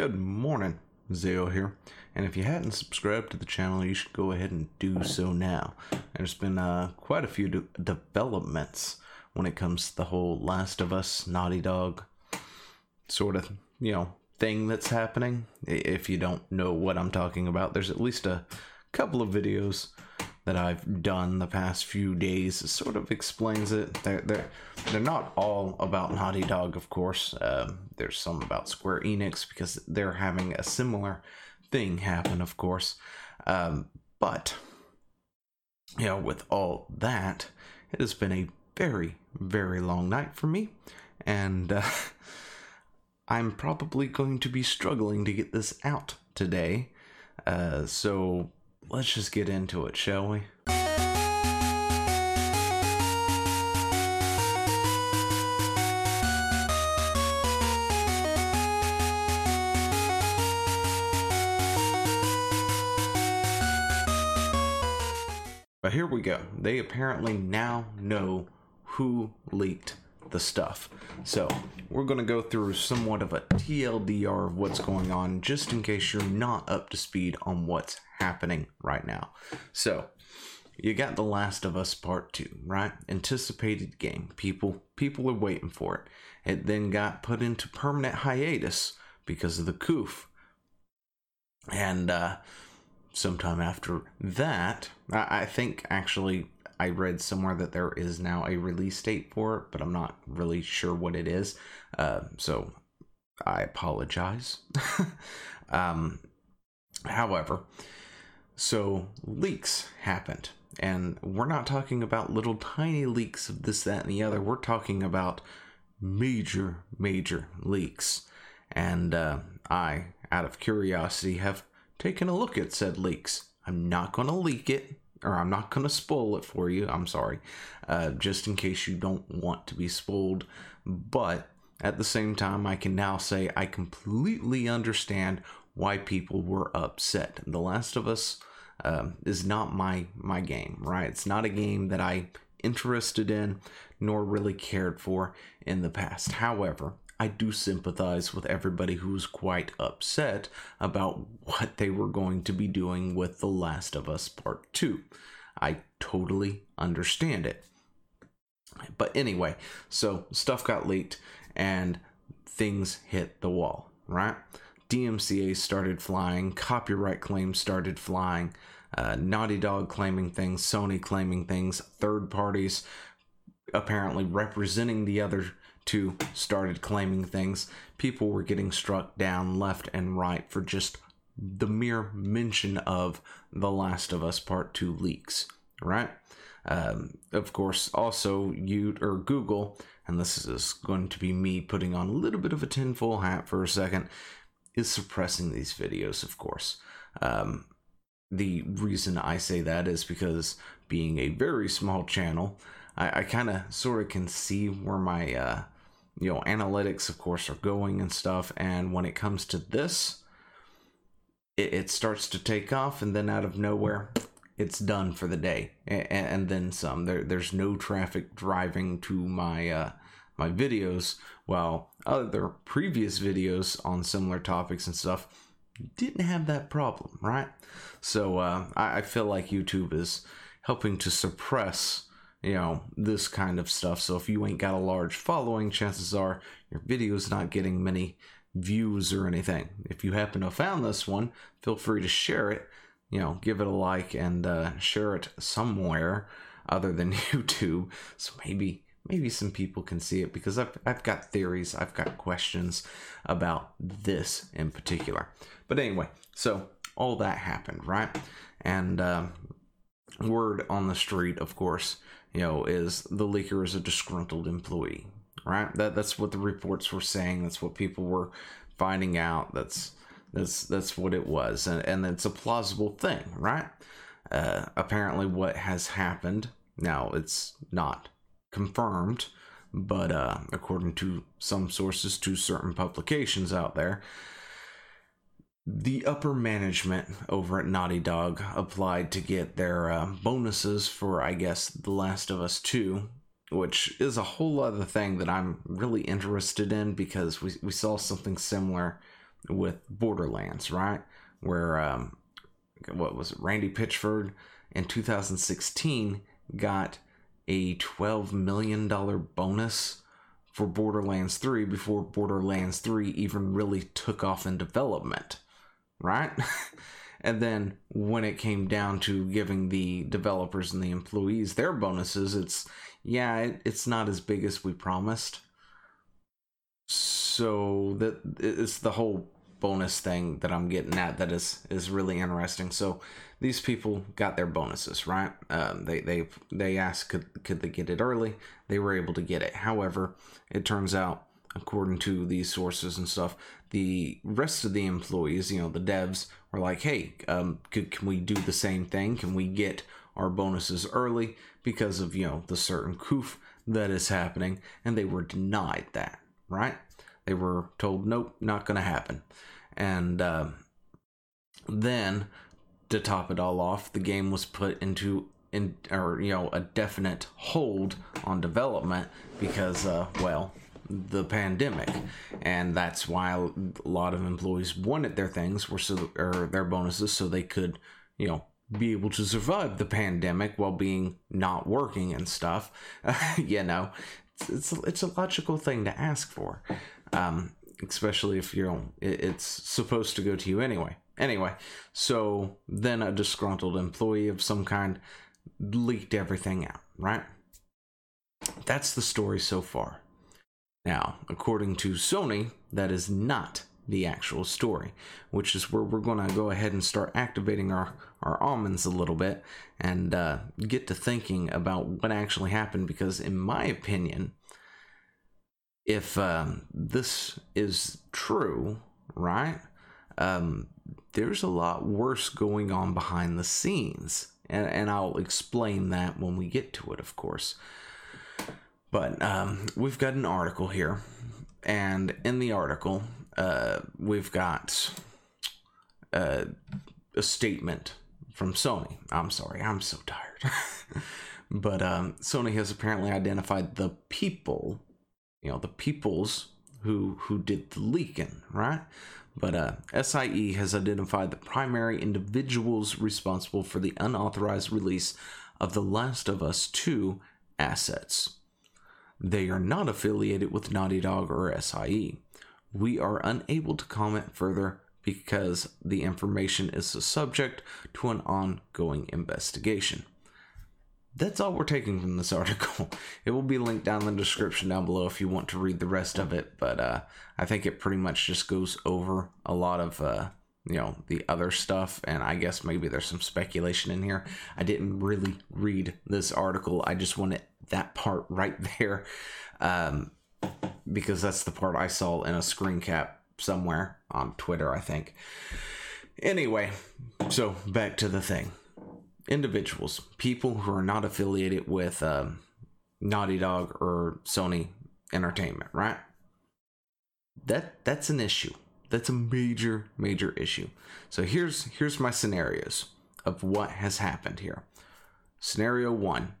Good morning, Zeo here. And if you hadn't subscribed to the channel, you should go ahead and do so now. There's been uh, quite a few de- developments when it comes to the whole Last of Us Naughty Dog sort of, you know, thing that's happening. If you don't know what I'm talking about, there's at least a couple of videos that I've done the past few days. Sort of explains it. They're they're they're not all about Naughty Dog, of course. Um, there's some about Square Enix because they're having a similar thing happen, of course. Um, but you know, with all that, it has been a very very long night for me, and uh, I'm probably going to be struggling to get this out today. Uh, so let's just get into it, shall we? But here we go. They apparently now know who leaked the stuff. So we're going to go through somewhat of a TLDR of what's going on, just in case you're not up to speed on what's happening right now. So you got The Last of Us Part 2, right? Anticipated game. People people are waiting for it. It then got put into permanent hiatus because of the coof. And uh sometime after that, I, I think actually I read somewhere that there is now a release date for it, but I'm not really sure what it is. Uh, so I apologize. um, however, so leaks happened, and we're not talking about little tiny leaks of this, that, and the other. We're talking about major, major leaks. And uh, I, out of curiosity, have taken a look at said leaks. I'm not going to leak it, or I'm not going to spoil it for you. I'm sorry, uh, just in case you don't want to be spoiled. But at the same time, I can now say I completely understand why people were upset. The Last of Us um, is not my my game, right? It's not a game that I interested in nor really cared for in the past. However, I do sympathize with everybody who's quite upset about what they were going to be doing with The Last of Us Part 2. I totally understand it. But anyway, so stuff got leaked and things hit the wall, right? DMCA started flying, copyright claims started flying, uh, Naughty Dog claiming things, Sony claiming things, third parties apparently representing the other two started claiming things. People were getting struck down left and right for just the mere mention of The Last of Us Part 2 leaks, right? Um, of course, also you or Google, and this is going to be me putting on a little bit of a tinfoil hat for a second, is suppressing these videos, of course. Um, the reason I say that is because being a very small channel, I, I kind of sort of can see where my uh, you know analytics, of course, are going and stuff. And when it comes to this, it, it starts to take off, and then out of nowhere, it's done for the day, and, and then some. There, there's no traffic driving to my uh, my videos, while other previous videos on similar topics and stuff didn't have that problem, right? So uh, I, I feel like YouTube is helping to suppress you know this kind of stuff. So if you ain't got a large following chances are your video's not getting many views or anything. If you happen to have found this one feel free to share it you know give it a like and uh, share it somewhere other than youtube. So maybe maybe some people can see it because I've, I've got theories i've got questions about this in particular. But anyway so all that happened right? And um, word on the street of course you know, is the leaker is a disgruntled employee, right? That that's what the reports were saying. That's what people were finding out. That's that's that's what it was, and and it's a plausible thing, right? Uh, apparently, what has happened now it's not confirmed, but uh, according to some sources, to certain publications out there, the upper management over at Naughty Dog applied to get their uh, bonuses for, I guess, The Last of Us 2, which is a whole other thing that I'm really interested in because we, we saw something similar with Borderlands, right? Where um, what was it? Randy Pitchford in 2016 got a 12 million dollar bonus for Borderlands 3 before Borderlands 3 even really took off in development, right? and then when it came down to giving the developers and the employees their bonuses, it's yeah, it, it's not as big as we promised. So that it's the whole bonus thing that I'm getting at that is is really interesting. So these people got their bonuses, right? Um, they they they asked could could they get it early? They were able to get it. However, it turns out, according to these sources and stuff, the rest of the employees, you know, the devs, were like, "Hey, um, could, can we do the same thing? Can we get our bonuses early because of you know the certain coof that is happening?" And they were denied that, right? They were told, "Nope, not going to happen." And uh, then, to top it all off, the game was put into in or you know a definite hold on development because, uh, well, the pandemic, and that's why a lot of employees wanted their things were so or their bonuses so they could, you know, be able to survive the pandemic while being not working and stuff. you know, it's, it's it's a logical thing to ask for, um, especially if you're it's supposed to go to you anyway. Anyway, so then a disgruntled employee of some kind leaked everything out, right? That's the story so far. Now, according to Sony, that is not the actual story, which is where we're going to go ahead and start activating our, our almonds a little bit and uh, get to thinking about what actually happened. Because, in my opinion, if um, this is true, right, um, there's a lot worse going on behind the scenes. And, and I'll explain that when we get to it, of course. But um, we've got an article here, and in the article, uh, we've got uh, a statement from Sony. I'm sorry, I'm so tired. but um, Sony has apparently identified the people, you know, the peoples who who did the leaking, right? But uh, SIE has identified the primary individuals responsible for the unauthorized release of The Last of Us 2 assets. They are not affiliated with Naughty Dog or SIE. We are unable to comment further because the information is subject to an ongoing investigation. That's all we're taking from this article. It will be linked down in the description down below if you want to read the rest of it, but uh, I think it pretty much just goes over a lot of uh, you know the other stuff and i guess maybe there's some speculation in here i didn't really read this article i just wanted that part right there um, because that's the part I saw in a screen cap somewhere on Twitter, I think. Anyway, so back to the thing individuals, people who are not affiliated with um, Naughty Dog or Sony Entertainment, right? That that's an issue. That's a major major issue. So here's here's my scenarios of what has happened here. Scenario 1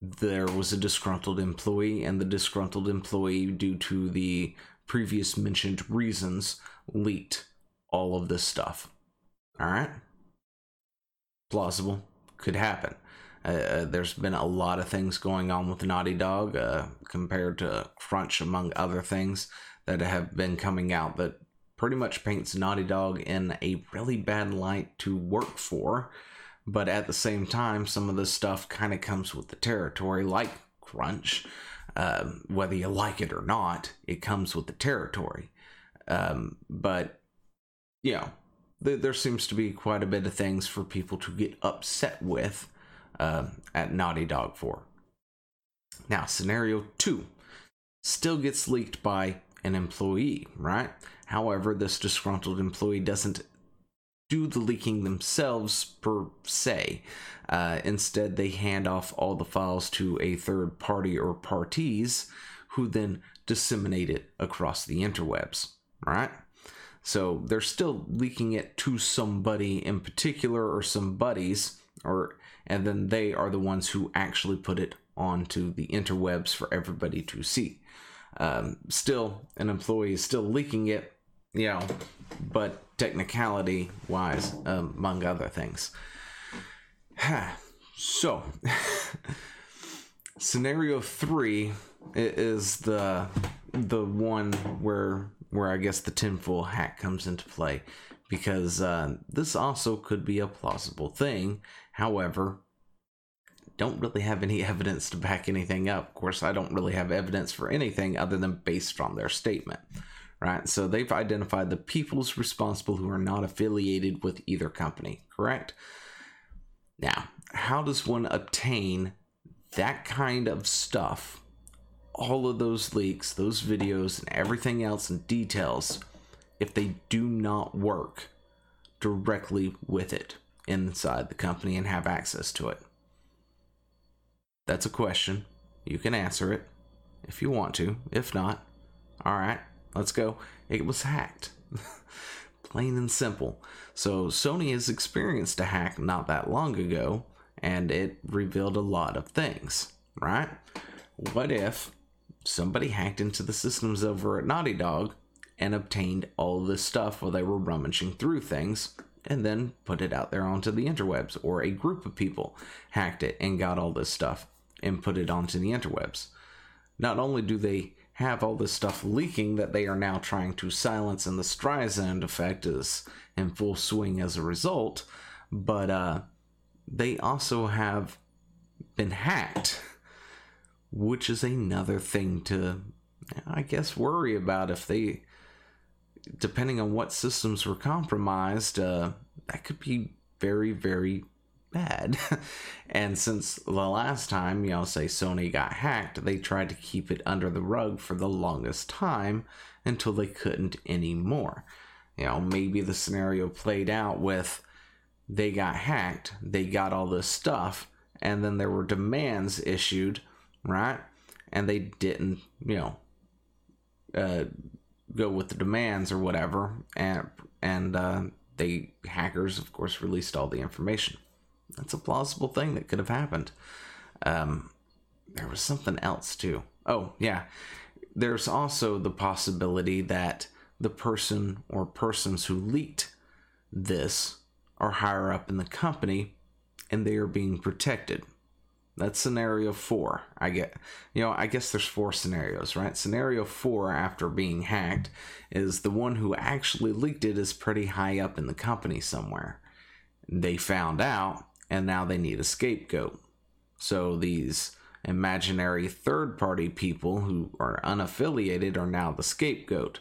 there was a disgruntled employee, and the disgruntled employee, due to the previous mentioned reasons, leaked all of this stuff. All right? Plausible. Could happen. Uh, uh, there's been a lot of things going on with Naughty Dog uh, compared to Crunch, among other things that have been coming out that pretty much paints Naughty Dog in a really bad light to work for but at the same time, some of this stuff kind of comes with the territory, like Crunch. Um, whether you like it or not, it comes with the territory. Um, but, you know, th- there seems to be quite a bit of things for people to get upset with uh, at Naughty Dog for. Now, scenario two still gets leaked by an employee, right? However, this disgruntled employee doesn't do the leaking themselves per se. Uh, instead, they hand off all the files to a third party or parties who then disseminate it across the interwebs, right? So they're still leaking it to somebody in particular or some buddies, or and then they are the ones who actually put it onto the interwebs for everybody to see. Um, still, an employee is still leaking it you know, but technicality wise, um, among other things. so, scenario three is the the one where where I guess the tinfoil hat comes into play because uh, this also could be a plausible thing. However, don't really have any evidence to back anything up. Of course, I don't really have evidence for anything other than based on their statement. Right? So they've identified the people's responsible who are not affiliated with either company, correct? Now, how does one obtain that kind of stuff? All of those leaks, those videos, and everything else in details if they do not work directly with it inside the company and have access to it? That's a question. You can answer it if you want to. If not, all right, let's go. It was hacked. Plain and simple. So, Sony has experienced a hack not that long ago, and it revealed a lot of things, right? What if somebody hacked into the systems over at Naughty Dog and obtained all this stuff while they were rummaging through things and then put it out there onto the interwebs, or a group of people hacked it and got all this stuff and put it onto the interwebs. Not only do they have all this stuff leaking that they are now trying to silence, and the Streisand effect is in full swing as a result, but uh, they also have been hacked, which is another thing to, I guess, worry about if they depending on what systems were compromised, uh, that could be very, very bad. and since the last time, you know, say Sony got hacked, they tried to keep it under the rug for the longest time until they couldn't anymore. You know, maybe the scenario played out with they got hacked, they got all this stuff, and then there were demands issued, right? And they didn't, you know, uh, go with the demands or whatever, and and uh, they hackers, of course, released all the information. That's a plausible thing that could have happened. Um, there was something else too. Oh yeah, there's also the possibility that the person or persons who leaked this are higher up in the company and they are being protected that's scenario four. I get, you know, I guess there's four scenarios, right? Scenario four, after being hacked, is the one who actually leaked it is pretty high up in the company somewhere. They found out, and now they need a scapegoat. So these imaginary third party people who are unaffiliated are now the scapegoat.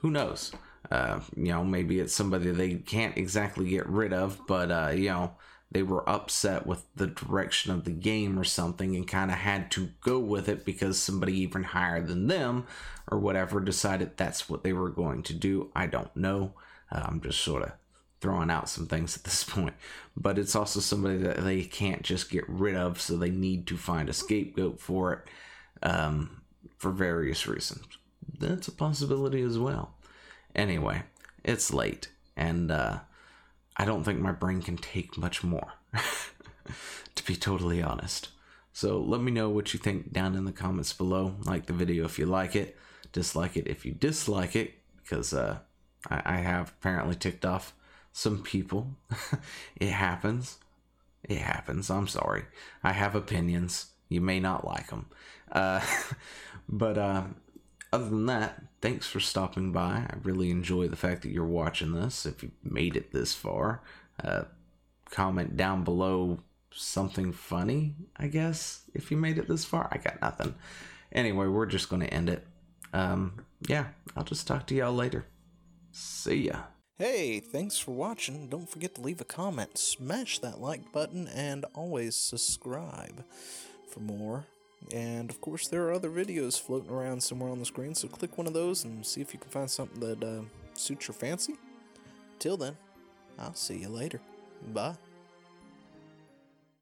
Who knows? Uh, you know, maybe it's somebody they can't exactly get rid of, but, uh, you know, they were upset with the direction of the game or something and kind of had to go with it because somebody even higher than them or whatever decided that's what they were going to do. I don't know. Uh, I'm just sort of throwing out some things at this point. But it's also somebody that they can't just get rid of, so they need to find a scapegoat for it um, for various reasons. That's a possibility as well. Anyway, it's late and uh, I don't think my brain can take much more, to be totally honest. So let me know what you think down in the comments below. Like the video if you like it, dislike it if you dislike it, because uh, I, I have apparently ticked off some people. it happens. It happens. I'm sorry. I have opinions. You may not like them. Uh, but uh, other than that, thanks for stopping by. I really enjoy the fact that you're watching this. If you made it this far, uh, comment down below something funny, I guess, if you made it this far. I got nothing. Anyway, we're just going to end it. Um, yeah, I'll just talk to y'all later. See ya. Hey, thanks for watching. Don't forget to leave a comment, smash that like button, and always subscribe for more and of course, there are other videos floating around somewhere on the screen, so click one of those and see if you can find something that uh, suits your fancy. Till then, I'll see you later. Bye.